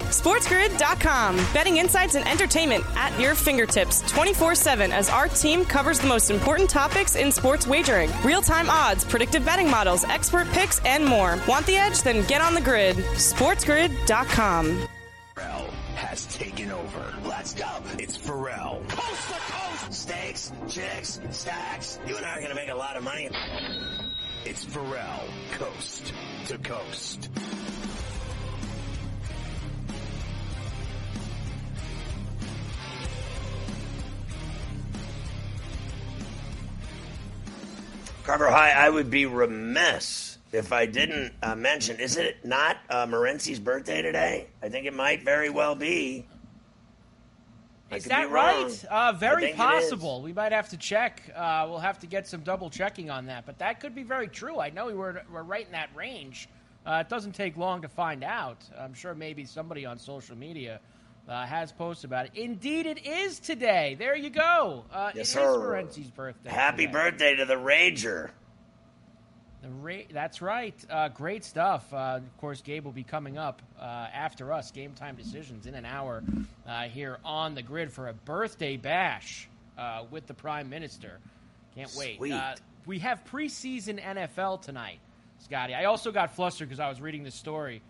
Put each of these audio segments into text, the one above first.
SportsGrid.com. Betting insights and entertainment at your fingertips 24 7 as our team covers the most important topics in sports wagering real time odds, predictive betting models, expert picks, and more. Want the edge? Then get on the grid. SportsGrid.com. Ferrall has taken over. Let's go. It's Ferrall. Coast to coast. Steaks, chicks, stacks. You and I are going to make a lot of money. It's Ferrall. Coast to coast. Carver High, I would be remiss if I didn't uh, mention. Is it not uh, Morency's birthday today? I think it might very well be. I Is that right? Uh, very possible. We might have to check. Uh, we'll have to get some double checking on that. But that could be very true. I know we were, we're right in that range. Uh, it doesn't take long to find out. I'm sure maybe somebody on social media uh, has posted about it. Indeed, it is today. There you go. Uh, Yes, it is sir. Morency's birthday. Happy today. birthday to the Rager. The ra- that's right. Uh, great stuff. Uh, of course, Gabe will be coming up uh, after us. Game time decisions in an hour uh, here on the grid for a birthday bash uh, with the Prime Minister. Can't wait. Sweet. Uh, we have preseason NFL tonight, Scotty. I also got flustered because I was reading this story.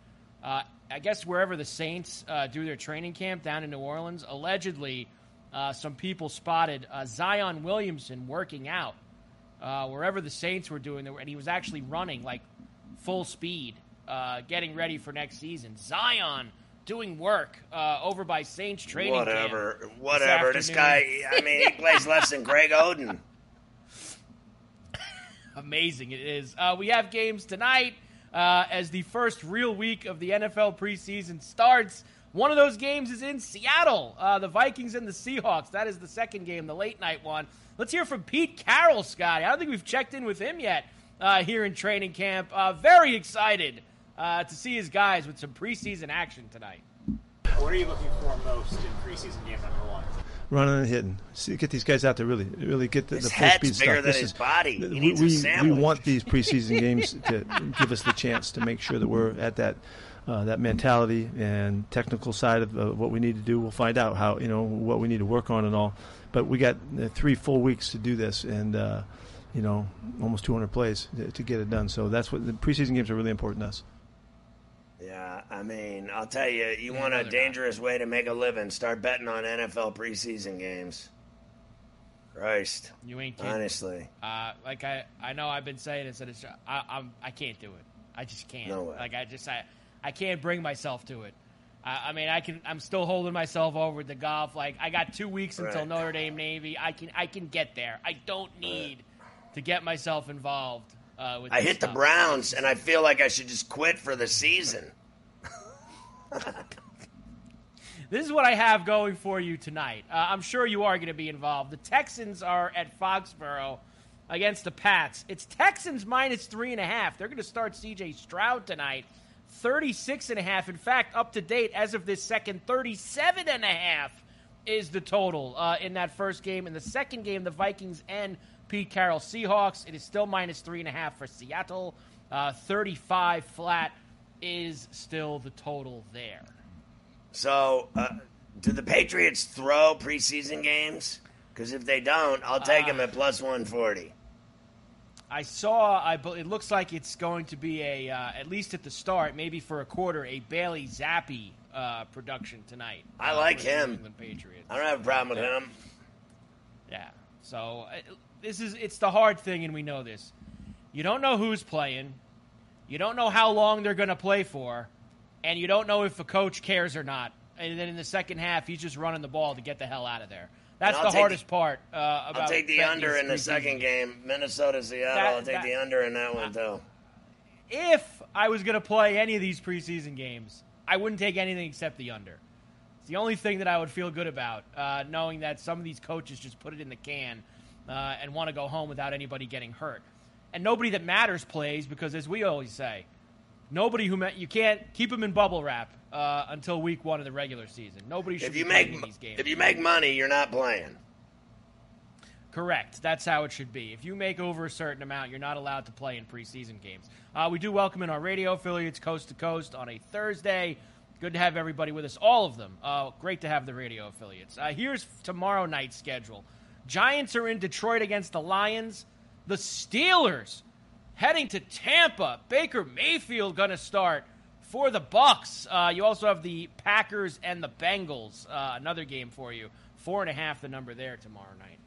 Uh, I guess wherever the Saints uh, do their training camp down in New Orleans, allegedly, uh, some people spotted uh, Zion Williamson working out uh, wherever the Saints were doing, and he was actually running like full speed, uh, getting ready for next season. Zion doing work uh, over by Saints training Whatever, camp whatever. This, afternoon. guy, I mean, he plays less than Greg Oden. Amazing it is. Uh, we have games tonight uh, as the first real week of the NFL preseason starts. One of those games is in Seattle, uh, the Vikings and the Seahawks. That is the second game, the late night one. Let's hear from Pete Carroll, Scotty. I don't think we've checked in with him yet uh, here in training camp. Uh, very excited uh, to see his guys with some preseason action tonight. What are you looking for most in preseason game number one? Running and hitting. See, get these guys out there really, really get the, His the full head's speed bigger stuff. than This his is- body. He we, we, we want these preseason games to give us the chance to make sure that we're at that uh, that mentality and technical side of uh, what we need to do. We'll find out how you know what we need to work on and all. But we got uh, three full weeks to do this, and uh, you know almost 200 plays to, to get it done. So that's what the preseason games are really important to us. Yeah, I mean, I'll tell you, you want a dangerous way to make a living? Start betting on NFL preseason games. Christ, You ain't kidding. honestly, Uh, like I, I know I've been saying this, and it's, I, I'm, I can't do it. I just can't. No way. Like I just, I, I can't bring myself to it. I, I mean, I can. I'm still holding myself over the golf. Like I got two weeks until Notre Dame Navy. I can, I can get there. I don't need to get myself involved. Uh, with I hit the. Browns, and I feel like I should just quit for the season. This is what I have going for you tonight. Uh, I'm sure you are going to be involved. The Texans are at Foxborough against the Pats. It's Texans minus three and a half. They're going to start C.J. Stroud tonight. 36 and a half. In fact, up to date as of this second, 37 and a half is the total uh, in that first game. In the second game, the Vikings and Pete Carroll Seahawks. It is still minus three and a half for Seattle. Uh, 35 flat is still the total there. So, uh, do the Patriots throw preseason games? Because if they don't, I'll take Uh, them at plus one forty. I saw. I it looks like it's going to be a uh, at least at the start, maybe for a quarter, a Bailey Zappe uh, production tonight. I uh, like him. Patriots. I don't have a problem with him. Yeah. So uh, this is it's the hard thing, and we know this. You don't know who's playing. You don't know how long they're going to play for, and you don't know if a coach cares or not. And then in the second half, he's just running the ball to get the hell out of there. That's the hardest the- part uh, about. I'll take the under in the second game. Minnesota, Seattle. That- I'll take that- the under in that one too. if I was going to play any of these preseason games, I wouldn't take anything except the under. It's the only thing that I would feel good about, uh, knowing that some of these coaches just put it in the can uh, and want to go home without anybody getting hurt. And nobody that matters plays because, as we always say, nobody who ma- you can't keep them in bubble wrap uh, until week one of the regular season. Nobody should If be you make in these games. if you make money, you're not playing. Correct. That's how it should be. If you make over a certain amount, you're not allowed to play in preseason games. Uh, we do welcome in our radio affiliates coast to coast on a Thursday. Good to have everybody with us, all of them. Uh, great to have the radio affiliates. Uh, here's tomorrow night's schedule Giants are in Detroit against the Lions. The Steelers heading to Tampa. Baker Mayfield going to start for the Bucks. Uh, you also have the Packers and the Bengals. Uh, another game for you. Four and a half, the number there tomorrow night.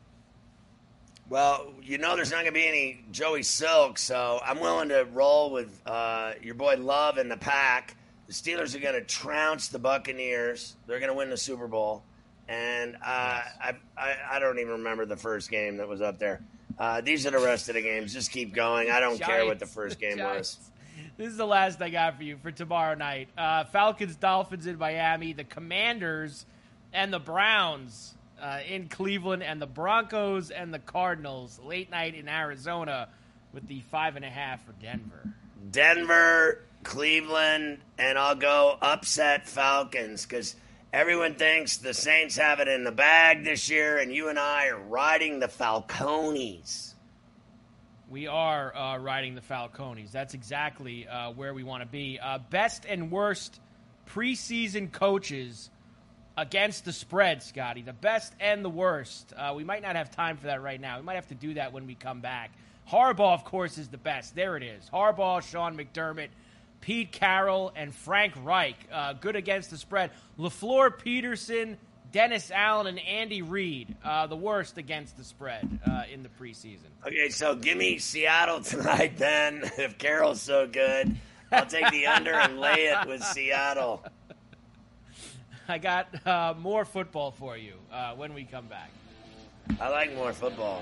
Well, you know there's not going to be any Joey Silk, so I'm willing to roll with uh, your boy Love and the pack. The Steelers are going to trounce the Buccaneers. They're going to win the Super Bowl. And uh, I, I, I don't even remember the first game that was up there. Uh, these are the rest of the games. Just keep going. I don't care what the first game Giants. was. This is the last I got for you for tomorrow night. Uh, Falcons, Dolphins in Miami, the Commanders and the Browns uh, in Cleveland, and the Broncos and the Cardinals late night in Arizona with the five and a half for Denver. Denver, Cleveland, and I'll go upset Falcons because everyone thinks the Saints have it in the bag this year, and you and I are riding the Falcones. We are uh, riding the Falcones. That's exactly uh, where we want to be. Uh, best and worst preseason coaches against the spread, Scotty. The best and the worst. Uh, we might not have time for that right now. We might have to do that when we come back. Harbaugh, of course, is the best. There it is. Harbaugh, Sean McDermott, Pete Carroll, and Frank Reich. Uh, good against the spread. LaFleur Pederson, Dennis Allen, and Andy Reid. Uh, the worst against the spread uh, in the preseason. Okay, so give me Seattle tonight then. If Carroll's so good, I'll take the under and lay it with Seattle. I got uh, more football for you uh, when we come back. I like more football.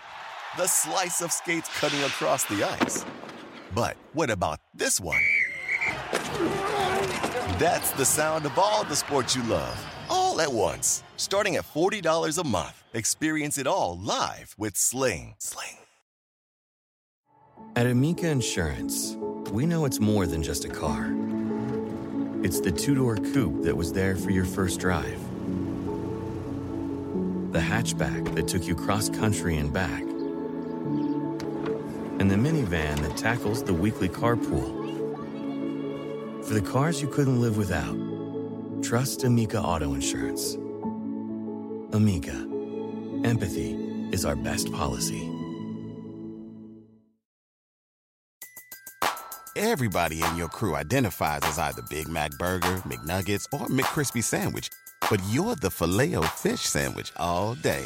The slice of skates cutting across the ice. But what about this one? That's the sound of all the sports you love, all at once. Starting at $40 a month. Experience it all live with Sling. Sling. At Amica Insurance, we know it's more than just a car. It's the two door coupe that was there for your first drive, the hatchback that took you cross country and back, and the minivan that tackles the weekly carpool. For the cars you couldn't live without, trust Amica Auto Insurance. Amica, empathy is our best policy. Everybody in your crew identifies as either Big Mac Burger, McNuggets, or McCrispy Sandwich. But you're the Filet-O-Fish Sandwich all day.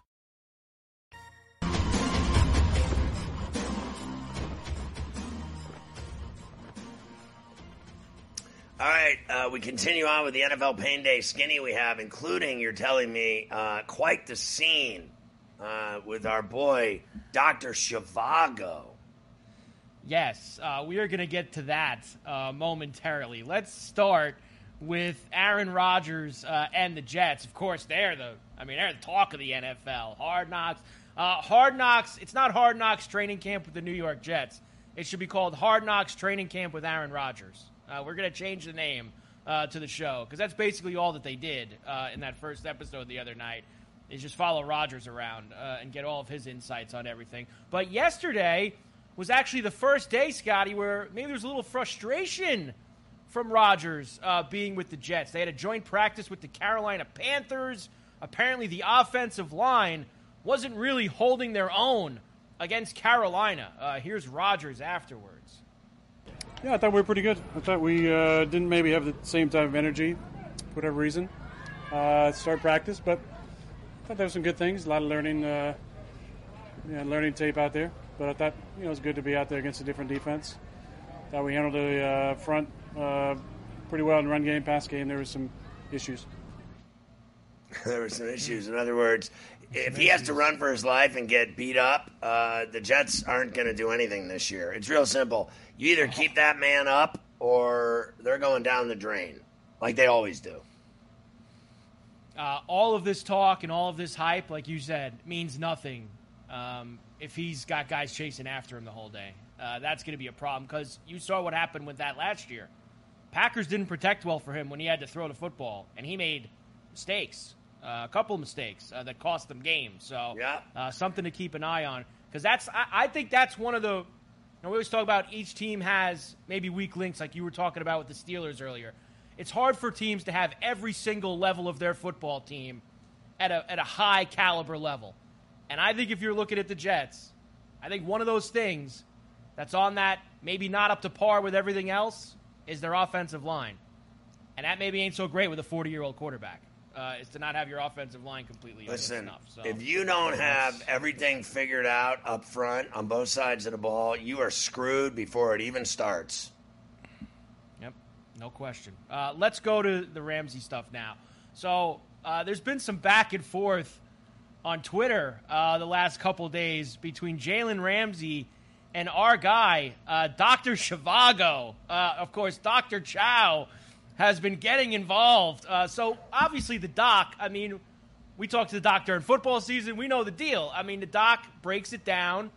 All right, uh, we continue on with the NFL Pain Day skinny we have, including, you're telling me, uh, quite the scene uh, with our boy, Dr. Zhivago. Yes, uh, we are going to get to that uh, momentarily. Let's start with Aaron Rodgers uh, and the Jets. Of course, they're the, I mean, they're the talk of the NFL. Hard Knocks. hard Knocks, it's not Hard Knocks training camp with the New York Jets. It should be called Hard Knocks training camp with Aaron Rodgers. Uh, we're going to change the name uh, to the show because that's basically all that they did uh, in that first episode the other night is just follow Rodgers around uh, and get all of his insights on everything. But yesterday was actually the first day, Scotty, where maybe there was a little frustration from Rodgers uh, being with the Jets. They had a joint practice with the Carolina Panthers. Apparently, the offensive line wasn't really holding their own against Carolina. Uh, here's Rodgers afterwards. Yeah, I thought we were pretty good. I thought we uh, didn't maybe have the same type of energy, for whatever reason, uh, start practice, but I thought there were some good things. A lot of learning, uh, learning tape out there. But I thought you know it was good to be out there against a different defense. Thought we handled the uh, front uh, pretty well in run game, pass game. There were some issues. there were some issues. In other words, if he has to run for his life and get beat up, uh, the Jets aren't going to do anything this year. It's real simple. You either keep that man up or they're going down the drain, like they always do. Uh, all of this talk and all of this hype, like you said, means nothing um, if he's got guys chasing after him the whole day. Uh, that's going to be a problem because you saw what happened with that last year. Packers didn't protect well for him when he had to throw the football, and he made mistakes uh, a couple of mistakes uh, that cost them games. So yeah. uh, something to keep an eye on because that's I, I, think that's one of the. Know, we always talk about each team has maybe weak links, like you were talking about with the Steelers earlier. It's hard for teams to have every single level of their football team at a at a high caliber level. And I think if you're looking at the Jets, I think one of those things that's on that maybe not up to par with everything else is their offensive line. And that maybe ain't so great with a 40 year old quarterback uh, is to not have your offensive line completely Listen, enough. So. if you don't have everything figured out up front on both sides of the ball, you are screwed before it even starts. Yep, no question. Uh, let's go to the Ramsey stuff now. So uh, there's been some back and forth on Twitter uh, the last couple days between Jalen Ramsey and our guy, uh, Dr. Zhivago. Uh, of course, Dr. Chao has been getting involved. Uh, so obviously, the doc. I mean, we talk to the doctor in football season. We know the deal. I mean, the doc breaks it down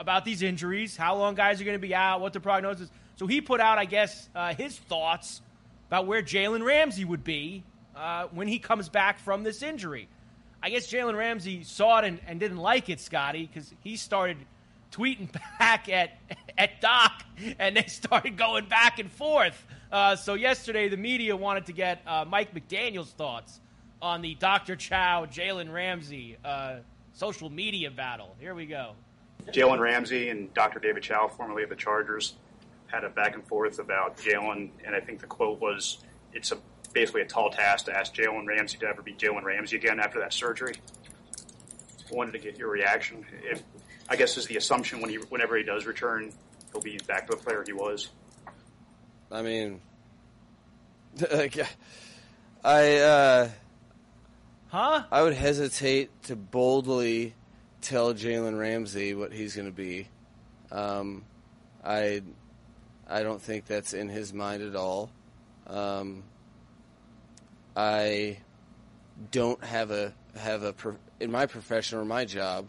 about these injuries, how long guys are going to be out, what the prognosis. So he put out, I guess, uh, his thoughts about where Jalen Ramsey would be uh, when he comes back from this injury. I guess Jalen Ramsey saw it and, and didn't like it, Scotty, because he started tweeting back at at Doc, and they started going back and forth. Uh, so yesterday, the media wanted to get uh, Mike McDaniel's thoughts on the Dr. Chao Jalen Ramsey uh, social media battle. Here we go. Jalen Ramsey and Dr. David Chao, formerly of the Chargers, had a back and forth about Jalen, and I think the quote was, "It's a basically a tall task to ask Jalen Ramsey to ever be Jalen Ramsey again after that surgery." I wanted to get your reaction. If I guess is the assumption when he whenever he does return, he'll be back to the player he was. I mean, I uh, huh? I would hesitate to boldly tell Jalen Ramsey what he's going to be. Um, I I don't think that's in his mind at all. Um, I don't have a have a in my profession or my job.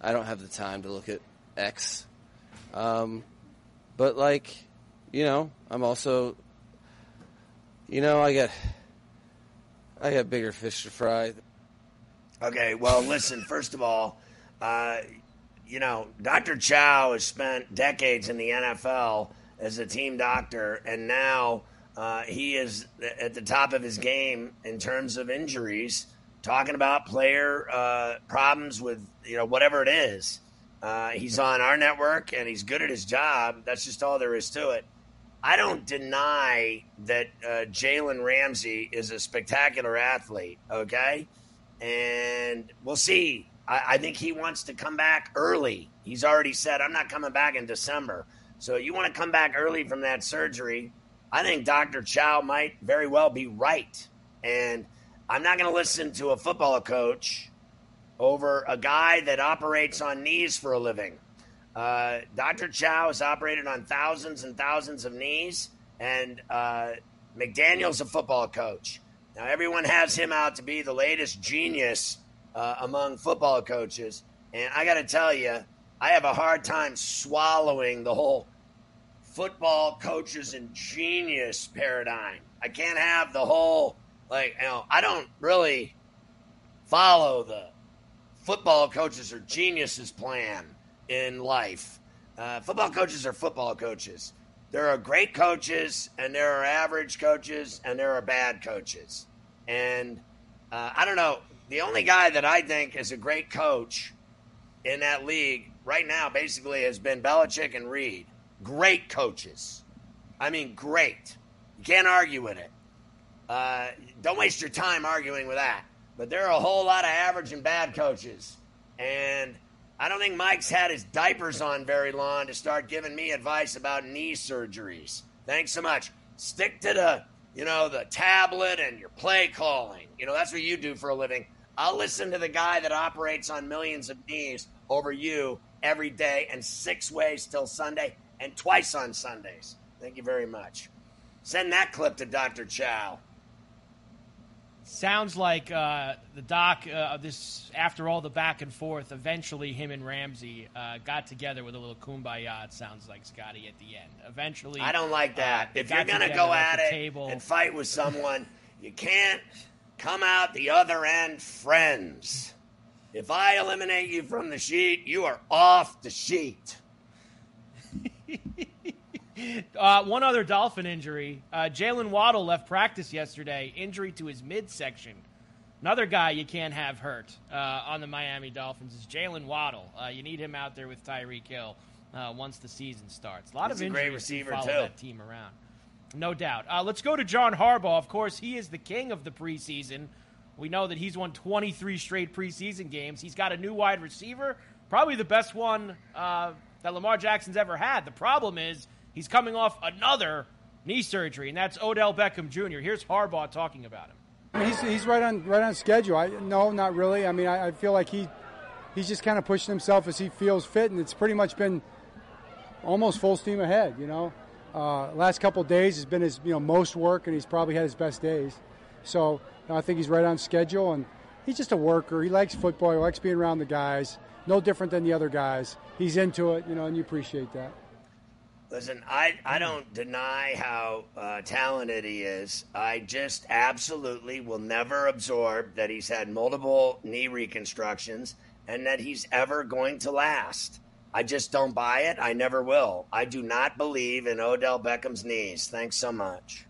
I don't have the time to look at X. Um, but like you know, I'm also, you know, I got, I got bigger fish to fry. Okay, well, listen. First of all, uh, you know, Dr. Chao has spent decades in the NFL as a team doctor, and now uh, he is at the top of his game in terms of injuries. Talking about player uh, problems with you know whatever it is. Uh, he's on our network and he's good at his job. That's just all there is to it. I don't deny that uh, Jalen Ramsey is a spectacular athlete, okay? And we'll see. I, I, think he wants to come back early. He's already said, I'm not coming back in December. So you want to come back early from that surgery. I think Dr. Chao might very well be right. And I'm not going to listen to a football coach over a guy that operates on knees for a living. Uh, Dr. Chao has operated on thousands and thousands of knees, and uh, McDaniel's a football coach. Now, everyone has him out to be the latest genius uh, among football coaches. And I got to tell you, I have a hard time swallowing the whole football coaches and genius paradigm. I can't have the whole, like, you know, I don't really follow the football coaches or geniuses plan in life. Uh, football coaches are football coaches. There are great coaches, and there are average coaches, and there are bad coaches. And uh, I don't know. The only guy that I think is a great coach in that league right now basically has been Belichick and Reid. Great coaches. I mean, great. You can't argue with it. Uh, don't waste your time arguing with that. But there are a whole lot of average and bad coaches. And I don't think Mike's had his diapers on very long to start giving me advice about knee surgeries. Thanks so much. Stick to the, you know, the tablet and your play calling. You know, that's what you do for a living. I'll listen to the guy that operates on millions of knees over you every day and six ways till Sunday and twice on Sundays. Thank you very much. Send that clip to Dr. Chao. Sounds like uh, the doc, uh, this after all the back and forth, eventually him and Ramsey uh, got together with a little kumbaya. It sounds like Scotty at the end. Eventually, I don't like that. uh, if you're gonna go at at it table. and fight with someone, you can't come out the other end friends. If I eliminate you from the sheet, you are off the sheet. Uh, one other Dolphin injury. Uh, Jaylen Waddle left practice yesterday, injury to his midsection. Another guy you can't have hurt uh, on the Miami Dolphins is Jaylen Waddle. Uh, you need him out there with Tyreek Hill uh, once the season starts. A lot He's of a great injuries to receiver, follow too. that team around. No doubt. Uh, let's go to John Harbaugh. Of course, he is the king of the preseason. We know that he's won 23 straight preseason games. He's got a new wide receiver, probably the best one uh, that Lamar Jackson's ever had. The problem is he's coming off another knee surgery, and that's Odell Beckham Jr. Here's Harbaugh talking about him. He's, he's right on right on schedule. I, no, not really. I mean, I, I feel like he he's just kind of pushing himself as he feels fit, and it's pretty much been almost full steam ahead. You know, uh, last couple days has been his you know most work, and he's probably had his best days. So you know, I think he's right on schedule, and he's just a worker. He likes football. He likes being around the guys. No different than the other guys. He's into it, you know, and you appreciate that. Listen, I, I don't deny how uh, talented he is. I just absolutely will never absorb that he's had multiple knee reconstructions and that he's ever going to last. I just don't buy it. I never will. I do not believe in Odell Beckham's knees. Thanks so much.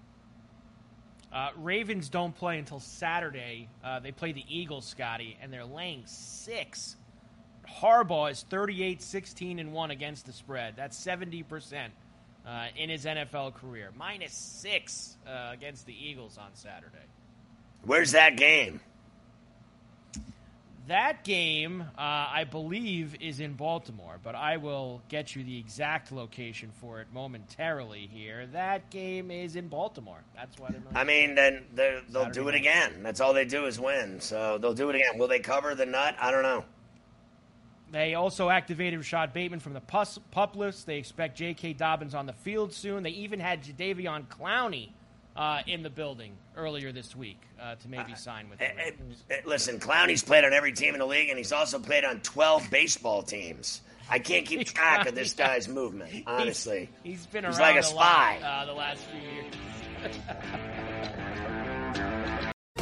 Uh, Ravens don't play until Saturday. Uh, they play the Eagles, Scotty, and they're laying six. Harbaugh is 38 16 and 1 against the spread. That's 70% uh, in his NFL career. Minus six uh, against the Eagles on Saturday. Where's that game? That game, uh, I believe, is in Baltimore, but I will get you the exact location for it momentarily here. That game is in Baltimore. That's why they're. I mean, then they'll Saturday do it night. again. That's all they do is win. So they'll do it again. Will they cover the nut? I don't know. They also activated Rashod Bateman from the pus- pup list. They expect J.K. Dobbins on the field soon. They even had Jadeveon Clowney uh, in the building earlier this week uh, to maybe sign with. the Ravens. Eh, Listen, Clowney's played on every team in the league, and he's also played on 12 baseball teams. I can't keep track of this guy's movement, honestly. he's, he's been He's around like a a lot spy. uh, the last few years.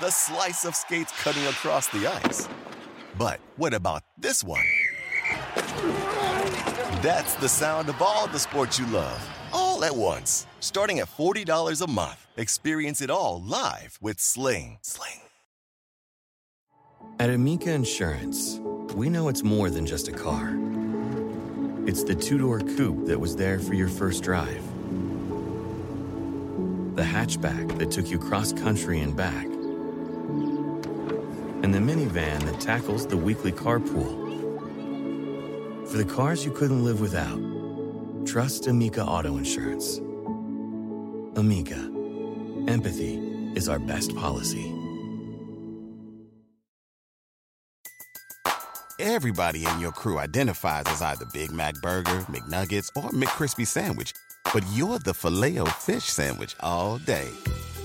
The slice of skates cutting across the ice. But what about this one? That's the sound of all the sports you love, all at once. Starting at $40 a month, experience it all live with Sling. Sling. At Amica Insurance, we know it's more than just a car. It's the two door coupe that was there for your first drive, the hatchback that took you cross country and back, and the minivan that tackles the weekly carpool. For the cars you couldn't live without, trust Amica Auto Insurance. Amica, empathy is our best policy. Everybody in your crew identifies as either Big Mac Burger, McNuggets, or McCrispy Sandwich. But you're the Filet-O-Fish Sandwich all day.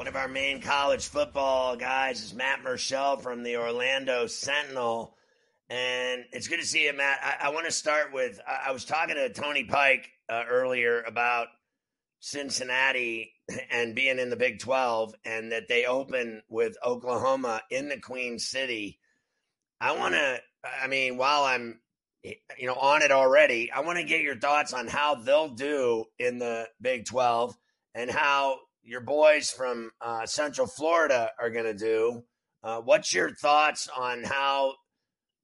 One of our main college football guys is Matt Murschel from the Orlando Sentinel. And it's good to see you, Matt. I, I want to start with I, I was talking to Tony Pike uh, earlier about Cincinnati and being in the Big 12 and that they open with Oklahoma in the Queen City. I want to, I mean, while I'm, you know, on it already, I want to get your thoughts on how they'll do in the Big 12 and how your boys from uh, Central Florida are going to do. Uh, what's your thoughts on how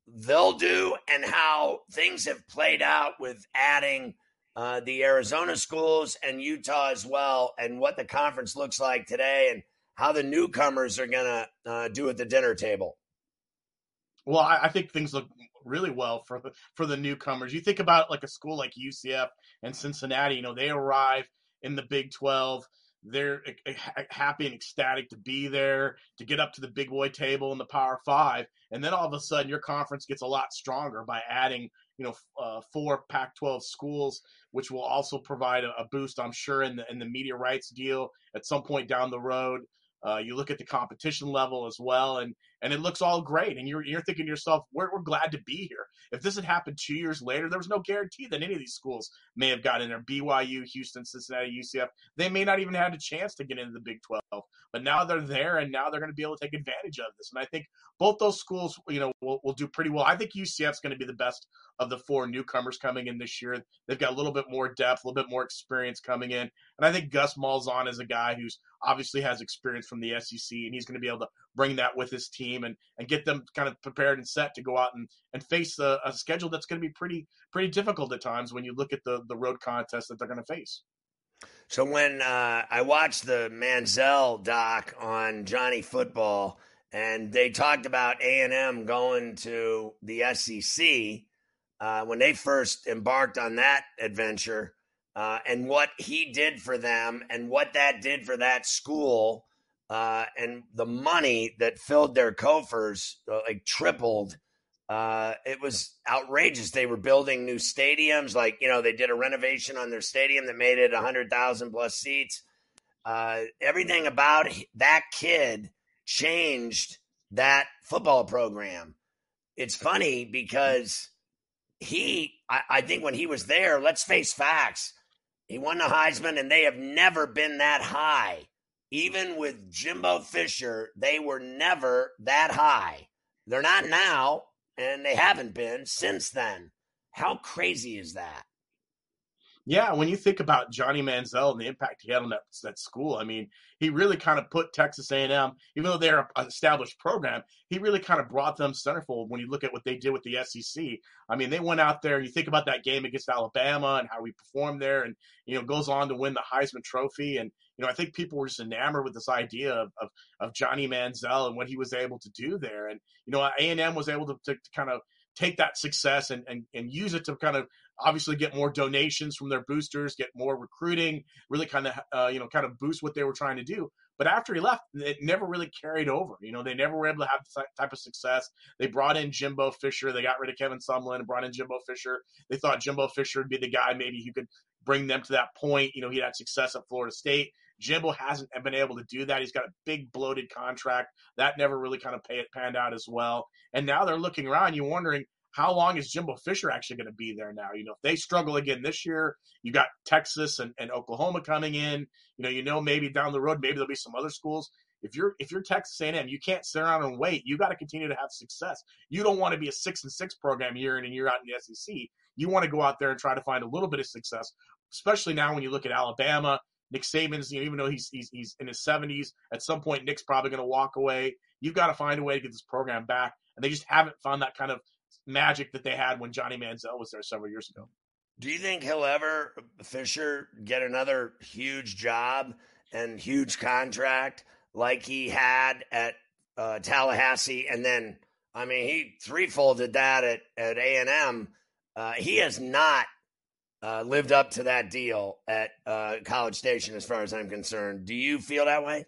they'll do and how things have played out with adding uh, the Arizona schools and Utah as well, and what the conference looks like today, and how the newcomers are going to uh, do at the dinner table? Well, I, I, think things look really well for the for the newcomers. You think about like a school like UCF and Cincinnati. You know, they arrive in the Big Twelve they're happy and ecstatic to be there, to get up to the big boy table in the Power Five, and then all of a sudden your conference gets a lot stronger by adding, you know, uh, four Pac-12 schools, which will also provide a, a, boost, I'm sure, in the in the media rights deal at some point down the road. Uh, you look at the competition level as well, and and it looks all great. And you're you're thinking to yourself, we're we're glad to be here. If this had happened two years later, there was no guarantee that any of these schools may have gotten there. BYU, Houston, Cincinnati, UCF, they may not even have had a chance to get into the Big 12. But now they're there, and now they're going to be able to take advantage of this. And I think both those schools, you know, will, will do pretty well. I think UCF is going to be the best of the four newcomers coming in this year. They've got a little bit more depth, a little bit more experience coming in. And I think Gus Malzahn is a guy who's obviously has experience from the SEC, and he's going to be able to bring that with his team and, and get them kind of prepared and set to go out and, and face a, a schedule that's going to be pretty pretty difficult at times when you look at the, the road contest that they're going to face. So when uh, I watched the Manziel doc on Johnny Football, and they talked about A and M going to the SEC uh, when they first embarked on that adventure, uh, and what he did for them, and what that did for that school, uh, and the money that filled their coffers uh, like tripled. Uh, it was outrageous. They were building new stadiums, like you know, they did a renovation on their stadium that made it hundred thousand plus seats. Everything about that kid changed that football program. It's funny because he, I, I think, when he was there, let's face facts, he won the Heisman, and they have never been that high even with Jimbo Fisher, they were never that high. They're not now, and they haven't been since then. How crazy is that? Yeah, when you think about Johnny Manziel and the impact he had on that, that school, I mean, he really kind of put Texas A&M, even though they're an established program, he really kind of brought them centerfold when you look at what they did with the SEC. I mean, they went out there you think about that game against Alabama and how we performed there and, you know, goes on to win the Heisman Trophy. And, you know, I think people were just enamored with this idea of, of, of Johnny Manziel and what he was able to do there. And, you know, A&M was able to, to, to kind of take that success and, and, and use it to kind of obviously get more donations from their boosters, get more recruiting, really kind of uh, you know kind of boost what they were trying to do. But after he left, it never really carried over. You know, they never were able to have the type of success. They brought in Jimbo Fisher. They got rid of Kevin Sumlin and brought in Jimbo Fisher. They thought Jimbo Fisher would be the guy maybe who could bring them to that point. You know, he had success at Florida State. Jimbo hasn't been able to do that. He's got a big bloated contract that never really kind of pay, panned out as well. And now they're looking around, you're wondering how long is Jimbo Fisher actually going to be there now? You know, if they struggle again this year, you got Texas and, and Oklahoma coming in. You know, you know maybe down the road, maybe there'll be some other schools. If you're if you're Texas A&M, you can't sit around and wait. You got to continue to have success. You don't want to be a six and six program year in and year out in the SEC. You want to go out there and try to find a little bit of success, especially now when you look at Alabama. Nick Saban's, you know, even though he's he's, he's in his 70s, at some point Nick's probably going to walk away. You've got to find a way to get this program back, and they just haven't found that kind of magic that they had when Johnny Manziel was there several years ago. Do you think he'll ever Fisher get another huge job and huge contract like he had at uh, Tallahassee, and then I mean he threefolded that at at A and M. Uh, he has not uh, lived up to that deal at uh, College Station, as far as I'm concerned. Do you feel that way?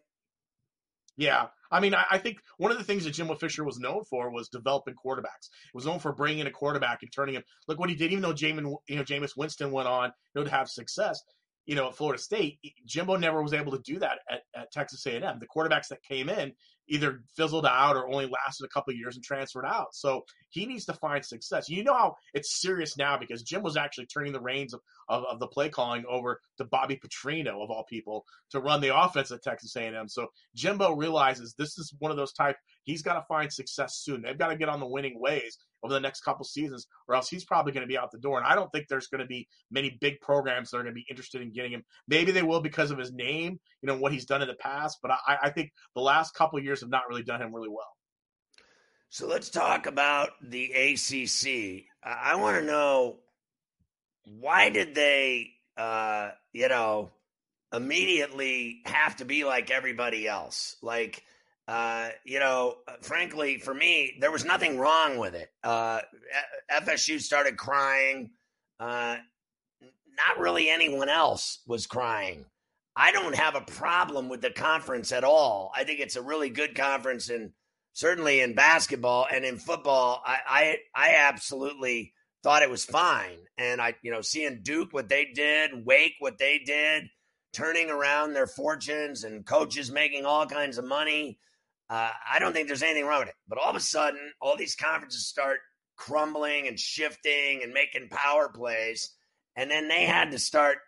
Yeah, I mean, I, I, think one of the things that Jimbo Fisher was known for was developing quarterbacks. He was known for bringing in a quarterback and turning him. Look what he did. Even though Jamin, you know, Jameis Winston went on you know, to have success, you know, at Florida State, Jimbo never was able to do that at, at Texas A&M. The quarterbacks that came in either fizzled out or only lasted a couple of years and transferred out. So he needs to find success. You know how it's serious now because Jim was actually turning the reins of, of, of, the play calling over to Bobby Petrino of all people to run the offense at Texas A&M. So Jimbo realizes this is one of those type. He's got to find success soon. They've got to get on the winning ways over the next couple seasons, or else he's probably going to be out the door. And I don't think there's going to be many big programs that are going to be interested in getting him. Maybe they will because of his name, you know, what he's done in the past. But I, I think the last couple years have not really done him really well. So let's talk about the ACC. I want to know why did they, uh, you know, immediately have to be like everybody else? Like, uh, you know, uh, frankly, for me, there was nothing wrong with it. Uh, FSU started crying. Uh, not really anyone else was crying. I don't have a problem with the conference at all. I think it's a really good conference, and certainly in basketball and in football, I, I, I absolutely thought it was fine. And I, you know, seeing Duke what they did, Wake what they did, turning around their fortunes, and coaches making all kinds of money. Uh, I don't think there's anything wrong with it. But all of a sudden, all these conferences start crumbling and shifting and making power plays. And then they had to start,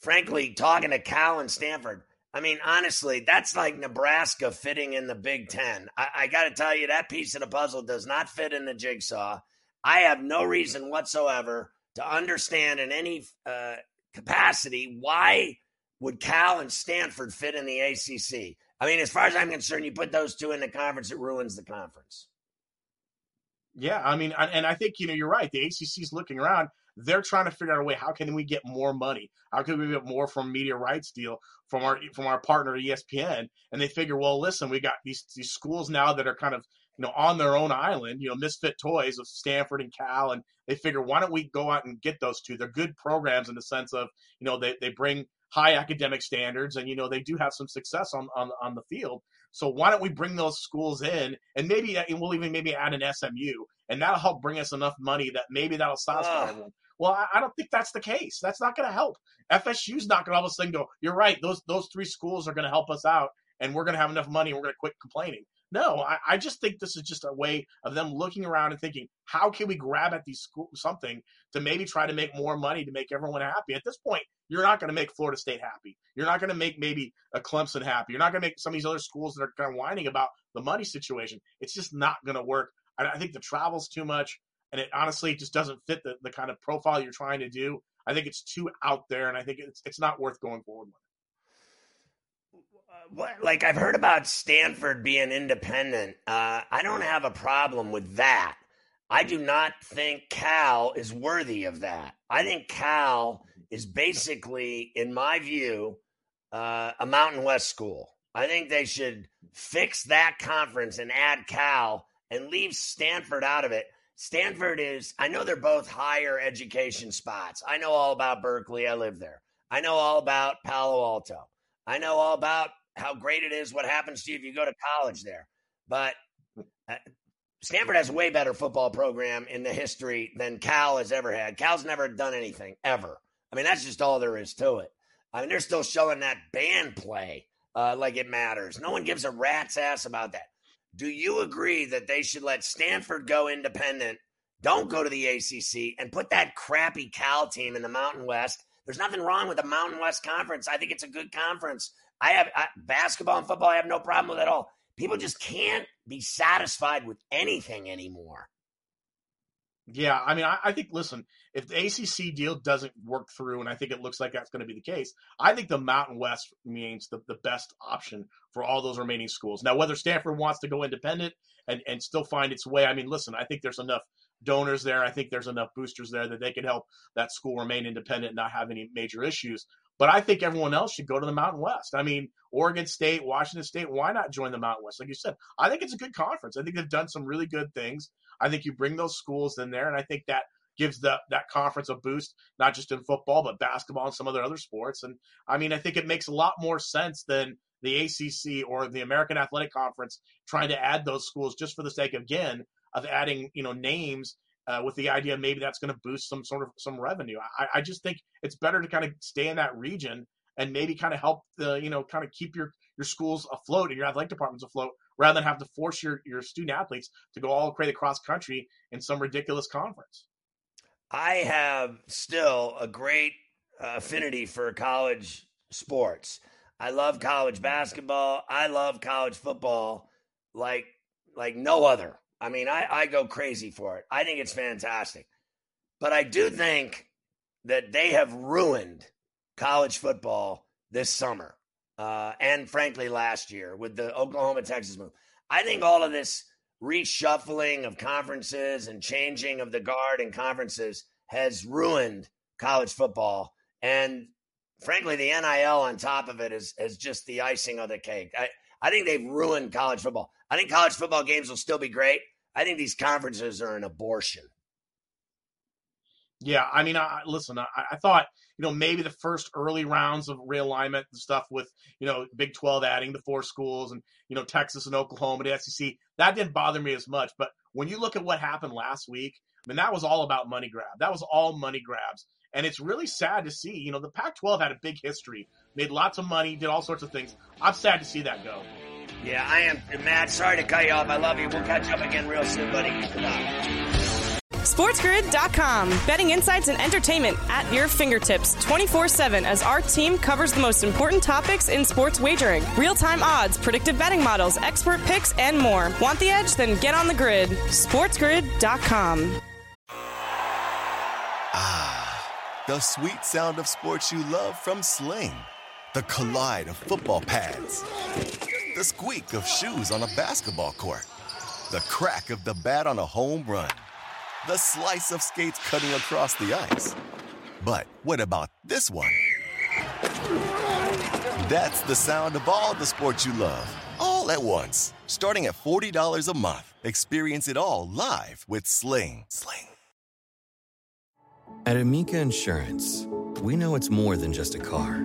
frankly, talking to Cal and Stanford. I mean, honestly, that's like Nebraska fitting in the Big Ten. I, I got to tell you, that piece of the puzzle does not fit in the jigsaw. I have no reason whatsoever to understand in any uh, capacity why would Cal and Stanford fit in the ACC. I mean, as far as I'm concerned, you put those two in the conference, it ruins the conference. Yeah, I mean, and I think you know you're right. The ACC is looking around. They're trying to figure out a way. How can we get more money? How can we get more from media rights deal from our from our partner ESPN? And they figure, well, listen, we got these these schools now that are kind of you know on their own island. You know, misfit toys of Stanford and Cal, and they figure, why don't we go out and get those two? They're good programs in the sense of you know they they bring high academic standards, and you know they do have some success on on on the field. So why don't we bring those schools in, and maybe uh, and we'll even maybe add an SMU, and that'll help bring us enough money that maybe that'll satisfy everyone. Well, I, I, don't think that's the case. That's not going to help. FSU's not going to all of a sudden go. You're right. Those those three schools are going to help us out, and we're going to have enough money. and We're going to quit complaining. No, I, I, just think this is just a way of them looking around and thinking, how can we grab at these school something to maybe try to make more money to make everyone happy? At this point, you're not going to make Florida State happy. You're not going to make maybe a Clemson happy. You're not going to make some of these other schools that are kind of whining about the money situation. It's just not going to work. I, I think the travel's too much, and it honestly just doesn't fit the, the kind of profile you're trying to do. I think it's too out there, and I think it's it's not worth going forward with what, like I've heard about Stanford being independent. Uh, I don't have a problem with that. I do not think Cal is worthy of that. I think Cal is basically, in my view, uh, a Mountain West school. I think they should fix that conference and add Cal and leave Stanford out of it. Stanford is, I know they're both higher education spots. I know all about Berkeley. I live there. I know all about Palo Alto. I know all about how great it is, what happens to you if you go to college there. But uh, Stanford has a way better football program in the history than Cal has ever had. Cal's never done anything ever. I mean, that's just all there is to it. I mean, they're still showing that band play uh, like it matters. No one gives a rat's ass about that. Do you agree that they should let Stanford go independent, don't go to the ACC, and put that crappy Cal team in the Mountain West? There's nothing wrong with the Mountain West Conference. I think it's a good conference. I have I, basketball and football. I have no problem with at all. People just can't be satisfied with anything anymore. Yeah, I mean, I, I, think, listen, if the ACC deal doesn't work through, and I think it looks like that's going to be the case, I think the Mountain West means the, the best option for all those remaining schools. Now, whether Stanford wants to go independent and, and still find its way, I mean, listen, I think there's enough donors there. I think there's enough boosters there that they can help that school remain independent and not have any major issues. But I think everyone else should go to the Mountain West. I mean, Oregon State, Washington State, why not join the Mountain West? Like you said, I think it's a good conference. I think they've done some really good things. I think you bring those schools in there, and I think that gives the, that conference a boost, not just in football, but basketball and some other other sports. And I mean, I think it makes a lot more sense than the ACC or the American Athletic Conference trying to add those schools just for the sake, of, again, of adding, you know, names uh, with the idea maybe that's going to boost some sort of some revenue. I, I just think it's better to kind of stay in that region and maybe kind of help the you know kind of keep your your schools afloat and your athletic departments afloat rather than have to force your your student athletes to go all the way across country in some ridiculous conference. I have still a great uh, affinity for college sports. I love college basketball. I love college football like like no other. I mean, I, I go crazy for it. I think it's fantastic. But I do think that they have ruined college football this summer uh, and frankly last year with the Oklahoma Texas move. I think all of this reshuffling of conferences and changing of the guard and conferences has ruined college football. And frankly, the NIL on top of it is, is just the icing on the cake. I, I think they've ruined college football. I think college football games will still be great. I think these conferences are an abortion. Yeah, I mean, I, listen, I, I, thought, you know, maybe the first early rounds of realignment and stuff with, you know, Big 12 adding the four schools and, you know, Texas and Oklahoma, the SEC, that didn't bother me as much. But when you look at what happened last week, I mean, that was all about money grab. That was all money grabs. And it's really sad to see, you know, the Pac 12 had a big history, made lots of money, did all sorts of things. I'm sad to see that go. Yeah, I am, Matt. Sorry to cut you off. I love you. We'll catch up again real soon, buddy. SportsGrid.com. Betting insights and entertainment at your fingertips 24 7 as our team covers the most important topics in sports wagering real time odds, predictive betting models, expert picks, and more. Want the edge? Then get on the grid. SportsGrid.com. Ah, the sweet sound of sports you love from Sling. The collide of football pads the squeak of shoes on a basketball court, the crack of the bat on a home run, the slice of skates cutting across the ice. But what about this one? That's the sound of all the sports you love, all at once. Starting at $40 a month, experience it all live with Sling. Sling. At Amica Insurance, we know it's more than just a car.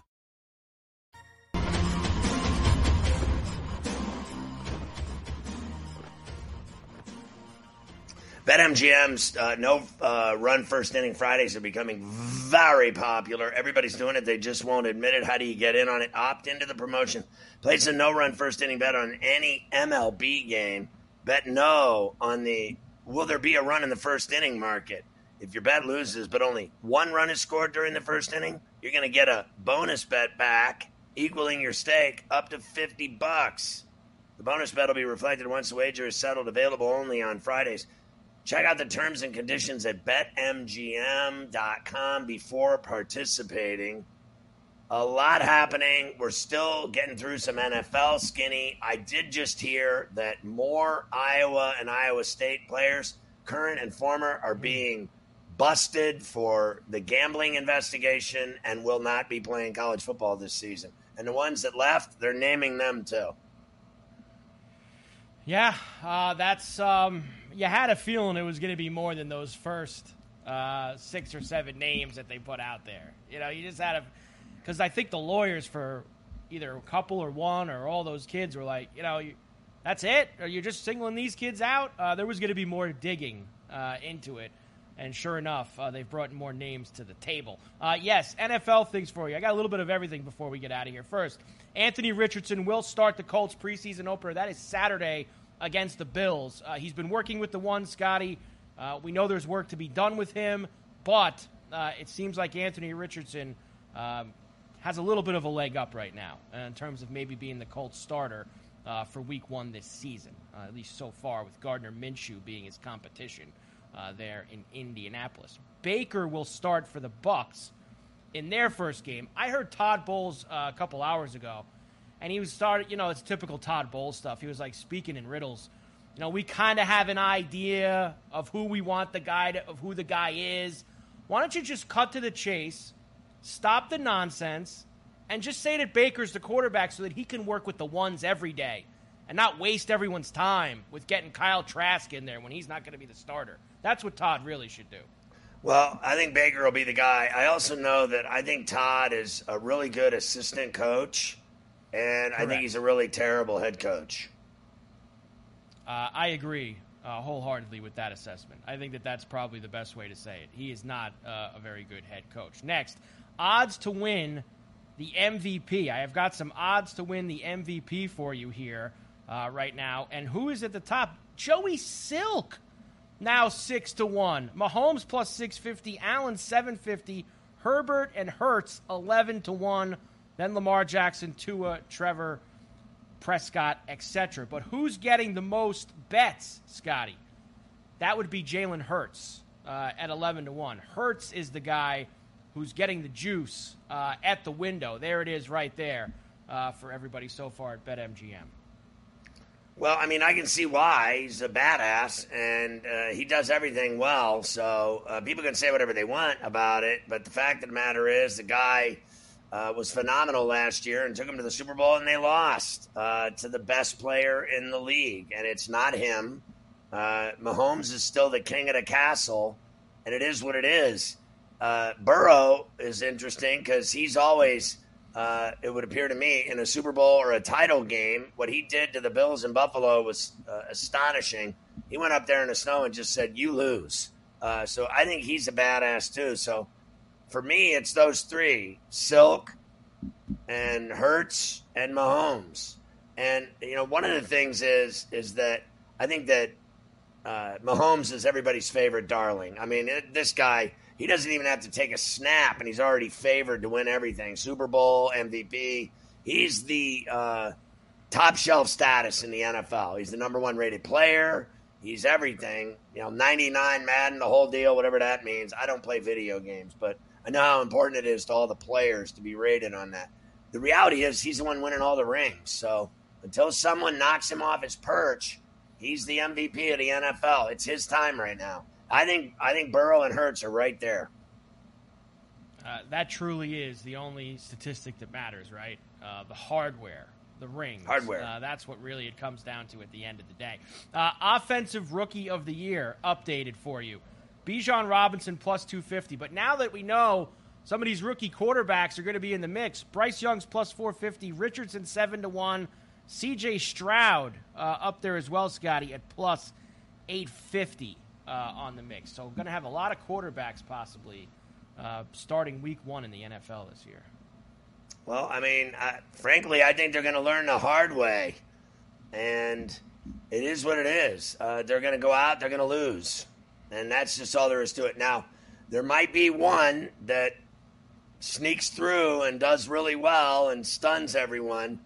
BetMGM's uh, no uh, run first inning Fridays are becoming very popular. Everybody's doing it. They just won't admit it. How do you get in on it? Opt into the promotion. Place a no run first inning bet on any MLB game. Bet no on the will there be a run in the first inning market. If your bet loses, but only one run is scored during the first inning, you're going to get a bonus bet back equaling your stake up to 50 bucks. The bonus bet will be reflected once the wager is settled, available only on Fridays. Check out the terms and conditions at betmgm.com before participating. A lot happening. We're still getting through some NFL skinny. I did just hear that more Iowa and Iowa State players, current and former, are being busted for the gambling investigation and will not be playing college football this season. And the ones that left, they're naming them too. Yeah, uh, that's. Um, you had a feeling it was going to be more than those first uh, six or seven names that they put out there. You know, you just had a. Because I think the lawyers for either a couple or one or all those kids were like, you know, you, that's it? Or you're just singling these kids out? Uh, there was going to be more digging uh, into it. And sure enough, uh, they've brought more names to the table. Uh, yes, NFL things for you. I got a little bit of everything before we get out of here. First, Anthony Richardson will start the Colts preseason opener. That is Saturday against the Bills. Uh, he's been working with the one, Scotty. Uh, we know there's work to be done with him, but uh, it seems like Anthony Richardson um, has a little bit of a leg up right now in terms of maybe being the Colts starter uh, for week one this season, at least so far, with Gardner Minshew being his competition uh, there in Indianapolis. Baker will start for the Bucs in their first game. I heard Todd Bowles uh, a couple hours ago, and he was started. You know, it's typical Todd Bowles stuff. He was like speaking in riddles. You know, we kind of have an idea of who we want the guy to, of who the guy is. Why don't you just cut to the chase, stop the nonsense, and just say that Baker's the quarterback so that he can work with the ones every day and not waste everyone's time with getting Kyle Trask in there when he's not going to be the starter. That's what Todd really should do. Well, I think Baker will be the guy. I also know that I think Todd is a really good assistant coach, and Correct. I think he's a really terrible head coach. Uh, I agree uh, wholeheartedly with that assessment. I think that that's probably the best way to say it. He is not uh, a very good head coach. Next, odds to win the MVP. I have got some odds to win the MVP for you here uh, right now. And who is at the top? Joey Silk now six to one. Mahomes plus six fifty. Allen seven fifty. Herbert and Hurts eleven to one. Then Lamar Jackson, Tua, Trevor, Prescott, etc. But who's getting the most bets, Scotty? That would be Jalen Hurts uh, at eleven to one. Hurts is the guy who's getting the juice uh, at the window. There it is, right there uh, for everybody so far at BetMGM. Well, I mean, I can see why he's a badass and uh, he does everything well. So uh, people can say whatever they want about it, but the fact of the matter is, the guy uh, was phenomenal last year and took him to the Super Bowl, and they lost uh, to the best player in the league, and it's not him. Uh, Mahomes is still the king of the castle, and it is what it is. Uh, Burrow is interesting because he's always uh, it would appear to me, in a Super Bowl or a title game, what he did to the Bills in Buffalo was uh, astonishing. He went up there in the snow and just said, "You lose." Uh, so I think he's a badass too. So for me, it's those three: Silk, and Hurts, and Mahomes. And you know, one of the things is is that I think that uh, Mahomes is everybody's favorite darling. I mean, it, this guy he doesn't even have to take a snap, and he's already favored to win everything Super Bowl, MVP. He's the uh, top shelf status in the NFL. He's the number one rated player. He's everything. You know, 99 Madden, the whole deal, whatever that means. I don't play video games, but I know how important it is to all the players to be rated on that. The reality is, he's the one winning all the rings. So until someone knocks him off his perch, he's the MVP of the NFL. It's his time right now. I think I think Burrow and Hurts are right there. Uh, that truly is the only statistic that matters, right? Uh, the hardware, the rings. Hardware. Uh, that's what really it comes down to at the end of the day. Uh, offensive Rookie of the Year updated for you. Bijan Robinson plus 250. But now that we know some of these rookie quarterbacks are going to be in the mix, Bryce Young's plus 450, Richardson 7 to 1, CJ Stroud uh, up there as well, Scotty, at plus 850 uh, on the mix. So, we're going to have a lot of quarterbacks possibly uh, starting week one in the NFL this year. Well, I mean, uh, frankly, I think they're going to learn the hard way. And it is what it is. Uh, they're going to go out, they're going to lose. And that's just all there is to it. Now, there might be one that sneaks through and does really well and stuns everyone,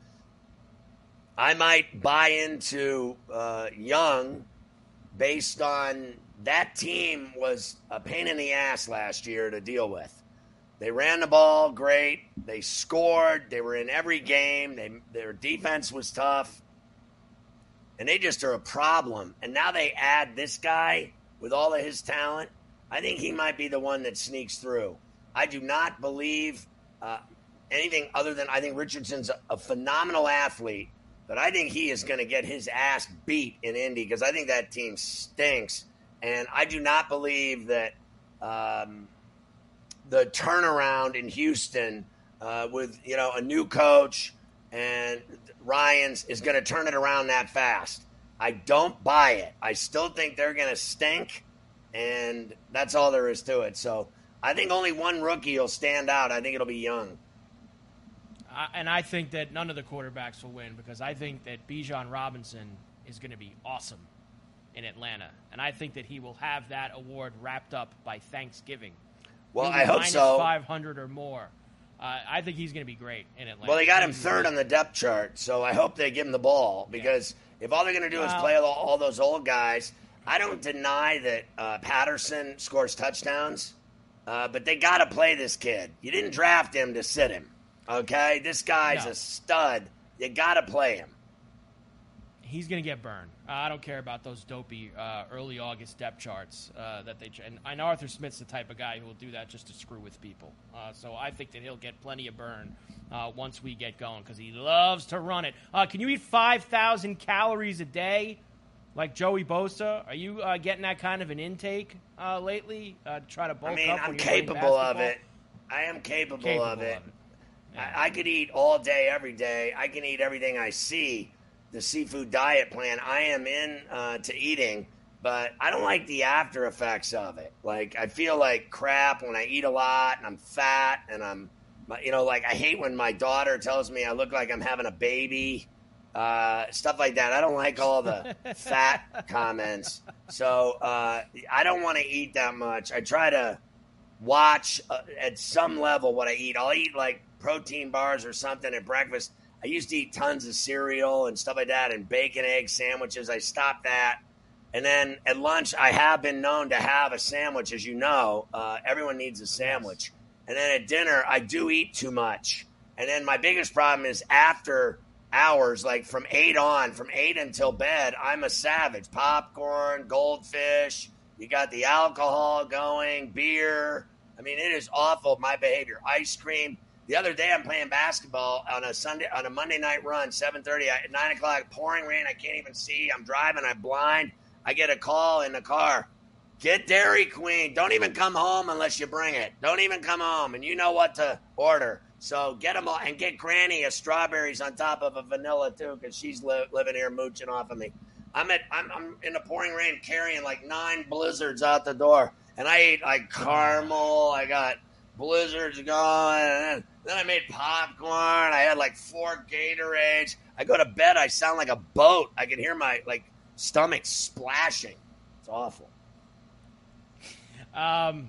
I might buy into uh, Young based on that team was a pain in the ass last year to deal with. They ran the ball great. They scored. They were in every game. They, their defense was tough. And they just are a problem. And now they add this guy with all of his talent. I think he might be the one that sneaks through. I do not believe uh, anything other than I think Richardson's a, a phenomenal athlete, but I think he is going to get his ass beat in Indy because I think that team stinks. And I do not believe that um, the turnaround in Houston uh, with you know a new coach and Ryans is going to turn it around that fast. I don't buy it. I still think they're going to stink, and that's all there is to it. So I think only one rookie will stand out. I think it'll be Young. Uh, and I think that none of the quarterbacks will win because I think that Bijan Robinson is going to be awesome in Atlanta, and I think that he will have that award wrapped up by Thanksgiving. Well, I hope so. 500 or more. Uh, I think he's going to be great in Atlanta. Well, they got him third on the depth chart, so I hope they give him the ball because if all they're going to do is Well- play all, all those old guys, I don't deny that uh, Patterson scores touchdowns, uh, but they got to play this kid. You didn't draft him to sit him, okay? This guy's No. a stud. You got to play him. He's going to get burned. I don't care about those dopey uh, early August depth charts uh, that they. And I know Arthur Smith's the type of guy who will do that just to screw with people. Uh, so I think that he'll get plenty of burn uh, once we get going because he loves to run it. Uh, can you eat five thousand calories a day, like Joey Bosa? Are you uh, getting that kind of an intake uh, lately uh, to try to bulk I mean, up? You're playing capable of it. I am capable, Capable of it. of it. I, I could eat all day, every day. I can eat everything I see. The seafood diet plan. I am in uh, to eating, but I don't like the after effects of it. Like I feel like crap when I eat a lot and I'm fat and I'm, you know, like I hate when my daughter tells me I look like I'm having a baby. Uh, stuff like that. I don't like all the fat comments. So uh, I don't want to eat that much. I try to watch uh, at some level what I eat. I'll eat like protein bars or something at breakfast. I used to eat tons of cereal and stuff like that and bacon, egg sandwiches. I stopped that. And then at lunch, I have been known to have a sandwich, as you know. Uh, everyone needs a sandwich. And then at dinner, I do eat too much. And then my biggest problem is after hours, like from eight on, from eight until bed, I'm a savage. Popcorn, goldfish, you got the alcohol going, beer. I mean, it is awful, my behavior. Ice cream. The other day, I'm playing basketball on a Sunday, on a Monday night run, 7:30 at nine o'clock, pouring rain. I can't even see. I'm driving. I'm blind. I get a call in the car. Get Dairy Queen. Don't even come home unless you bring it. Don't even come home, and you know what to order. So get them all, and get Granny a strawberries on top of a vanilla too, because she's li- living here mooching off of me. I'm at I'm, I'm in the pouring rain carrying like nine blizzards out the door, and I ate like caramel. I got blizzards going, then, I made popcorn. I had like four Gatorades. I go to bed. I sound like a boat. I can hear my like stomach splashing. It's awful. Um,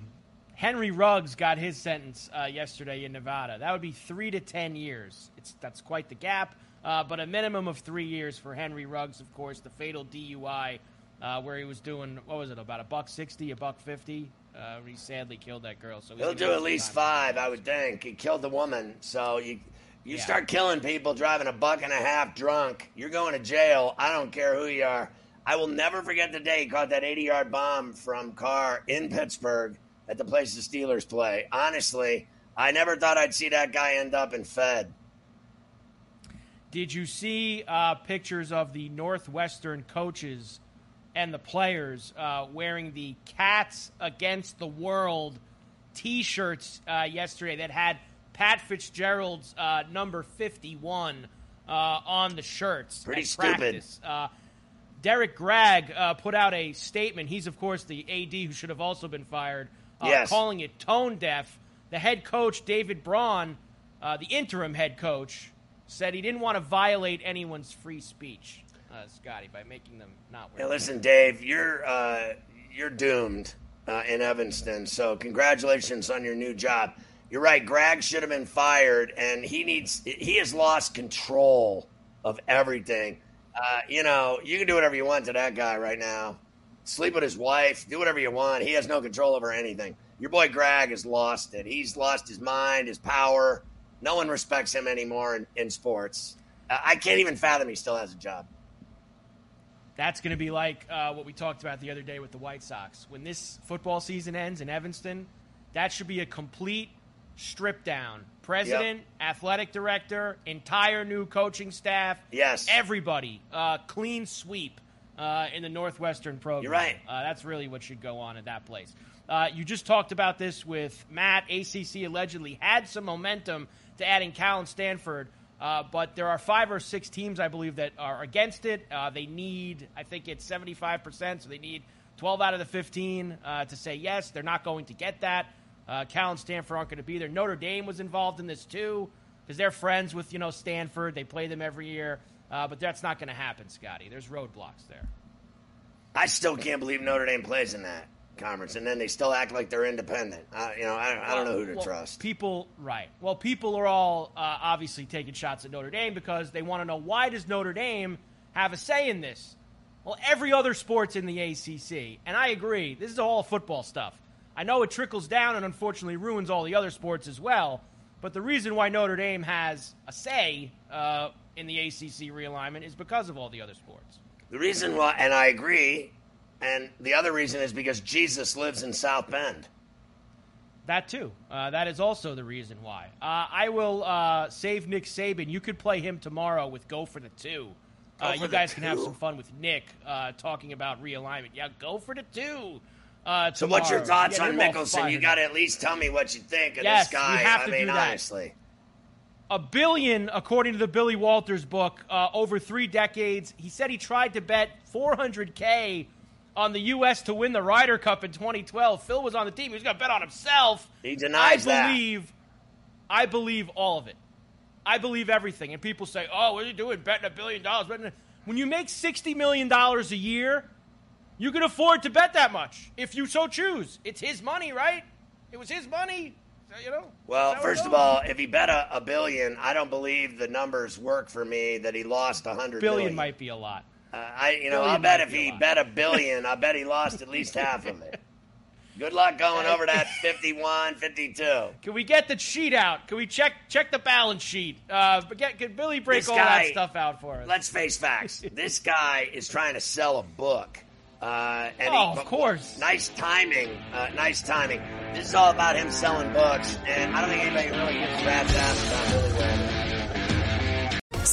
Henry Ruggs got his sentence uh, yesterday in Nevada. That would be three to ten years. It's that's quite the gap, uh, but a minimum of three years for Henry Ruggs, of course, the fatal DUI uh, where he was doing what was it about a buck sixty, a buck fifty. Uh, he sadly killed that girl. So He'll do at least five, I would think. He killed the woman, so you you Yeah. start killing people driving a buck and a half drunk. You're going to jail. I don't care who you are. I will never forget the day he caught that 80 yard bomb from Carr in Pittsburgh at the place the Steelers play. Honestly, I never thought I'd see that guy end up in Fed. Did you see uh, pictures of the Northwestern coaches and the players uh, wearing the Cats Against the World T-shirts uh, yesterday that had Pat Fitzgerald's uh, number fifty-one uh, on the shirts? Pretty stupid. Uh, Derrick Gragg uh, put out a statement. He's, of course, the AD who should have also been fired, uh, Yes. calling it tone deaf. The head coach, David Braun, uh, the interim head coach, said he didn't want to violate anyone's free speech, uh, Scotty, by making them not wear. Hey, listen, Dave, you're uh, you're doomed uh, in Evanston. So congratulations on your new job. You're right. Gragg should have been fired, and he needs. He has lost control of everything. Uh, you know, you can do whatever you want to that guy right now. Sleep with his wife, do whatever you want. He has no control over anything. Your boy Gragg has lost it. He's lost his mind, his power. No one respects him anymore in, in sports. Uh, I can't even fathom he still has a job. That's going to be like uh, what we talked about the other day with the White Sox. When this football season ends in Evanston, that should be a complete strip down. President, yep. athletic director, entire new coaching staff. Yes. Everybody. Uh, clean sweep uh, in the Northwestern program. You're right. Uh, that's really what should go on at that place. Uh, you just talked about this with Matt. ACC allegedly had some momentum to adding Cal and Stanford. Uh, but there are five or six teams, I believe, that are against it. Uh, they need, I think it's 75%, so they need 12 out of the 15 uh, to say yes. They're not going to get that. Uh, Cal and Stanford aren't going to be there. Notre Dame was involved in this too because they're friends with, you know, Stanford. They play them every year. Uh, but that's not going to happen, Scotty. There's roadblocks there. I still can't believe Notre Dame plays in that conference, and then they still act like they're independent. Uh, you know, I, I don't know who to well, trust. People, right? Well, people are all uh, obviously taking shots at Notre Dame because they want to know why does Notre Dame have a say in this? Well, every other sport's in the ACC, and I agree. This is all football stuff. I know it trickles down and unfortunately ruins all the other sports as well. But the reason why Notre Dame has a say uh, in the ACC realignment is because of all the other sports. The reason why, and I agree, and the other reason is because Jesus lives in South Bend. That too. Uh, that is also the reason why. Uh, I will uh, save Nick Saban. You could play him tomorrow with Go for the Two. Uh, for you guys can have some fun with Nick uh, talking about realignment. Yeah, go for the two. Uh, so, what's your thoughts on Mickelson? You got to at least tell me what you think of yes, this guy. You have to I mean, do that. honestly. A billion, according to the Billy Walters book, over three decades. He said he tried to bet 400K on the U.S. to win the Ryder Cup in 2012. Phil was on the team. He was going to bet on himself. He denies I believe, that. I believe all of it. I believe everything. And people say, "Oh, what are you doing betting a billion dollars?" When you make sixty million dollars a year, you can afford to bet that much if you so choose. It's his money, right? It was his money. You know. Well, first of all, if he bet a, a, billion, I don't believe the numbers work for me. That he lost a hundred billion might be a lot. Uh, I, you know, I'll bet if he bet a billion, I bet he lost at least half of it. Good luck going over that 51, 52. Can we get the sheet out? Can we check check the balance sheet? Uh, get, can Billy break this all guy, that stuff out for us? Let's face facts. this guy is trying to sell a book. Uh, and oh, he, of course. Nice timing. Uh, nice timing. This is all about him selling books, and I don't think anybody really gives rat's ass about Billy.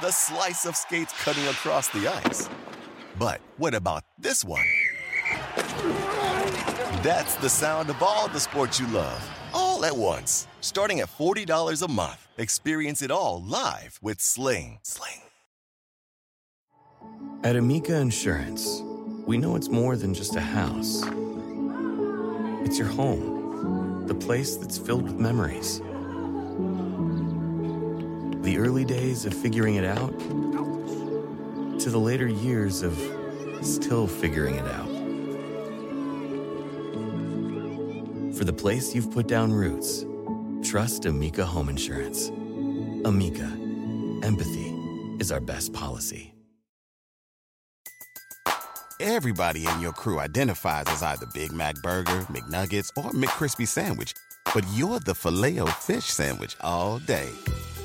the slice of skates cutting across the ice. But what about this one? That's the sound of all the sports you love, all at once. Starting at $40 a month, experience it all live with Sling. Sling. At Amica Insurance, we know it's more than just a house. It's your home, the place that's filled with memories the early days of figuring it out to the later years of still figuring it out. For the place you've put down roots, trust Amica Home Insurance. Amica, empathy is our best policy. Everybody in your crew identifies as either Big Mac Burger, McNuggets, or McCrispy Sandwich, but you're the Filet-O-Fish Sandwich all day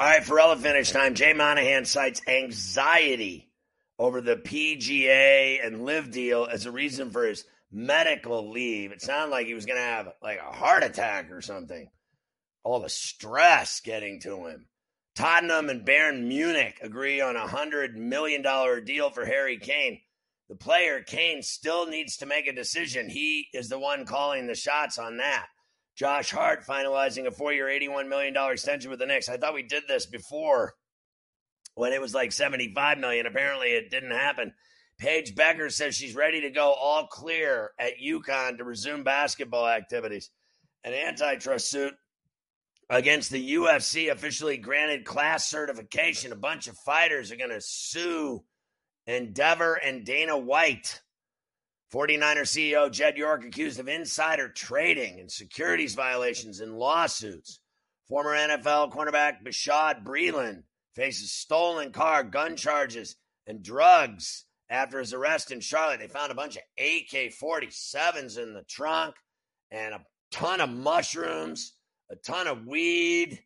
All right, Ferrall finish time. Jay Monahan cites anxiety over the PGA and LIV deal as a reason for his medical leave. It sounded like he was going to have like a heart attack or something. All the stress getting to him. Tottenham and Bayern Munich agree on a $100 million deal for Harry Kane. The player, Kane, still needs to make a decision. He is the one calling the shots on that. Josh Hart finalizing a four year, $81 million extension with the Knicks. I thought we did this before when it was like 75 million. Apparently it didn't happen. Paige Bueckers says she's ready to go all clear at UConn to resume basketball activities. An antitrust suit against the UFC officially granted class certification. A bunch of fighters are going to sue Endeavor and Dana White. 49er CEO Jed York accused of insider trading and securities violations in lawsuits. Former NFL cornerback Bashad Breeland faces stolen car, gun charges, and drugs after his arrest in Charlotte. They found a bunch of AK 47s in the trunk and a ton of mushrooms, a ton of weed.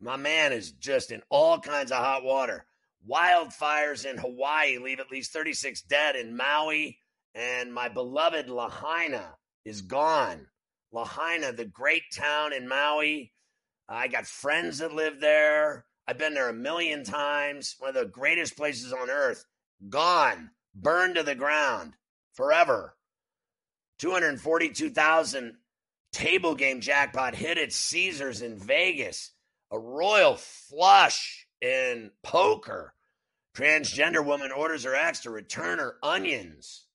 My man is just in all kinds of hot water. Wildfires in Hawaii leave at least 36 dead in Maui, and my beloved Lahaina is gone. Lahaina, the great town in Maui. I got friends that live there. I've been there a million times. One of the greatest places on earth. Gone, burned to the ground forever. 242,000 table game jackpot hit at Caesars in Vegas. A royal flush in poker. Transgender woman orders her ex to return her onions.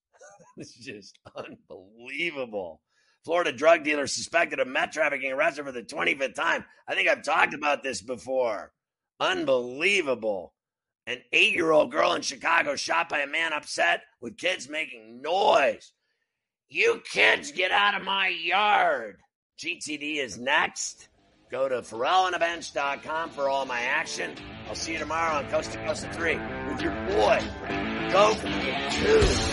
it's just unbelievable. Florida drug dealer suspected of meth trafficking arrested for the 25th time. I think I've talked about this before. Unbelievable. An eight year old girl in Chicago shot by a man upset with kids making noise. You kids get out of my yard. GTD is next. Go to FerrallOnTheBench.com for all my action. I'll see you tomorrow on Coast to Coast 3 with your boy, Go for Two.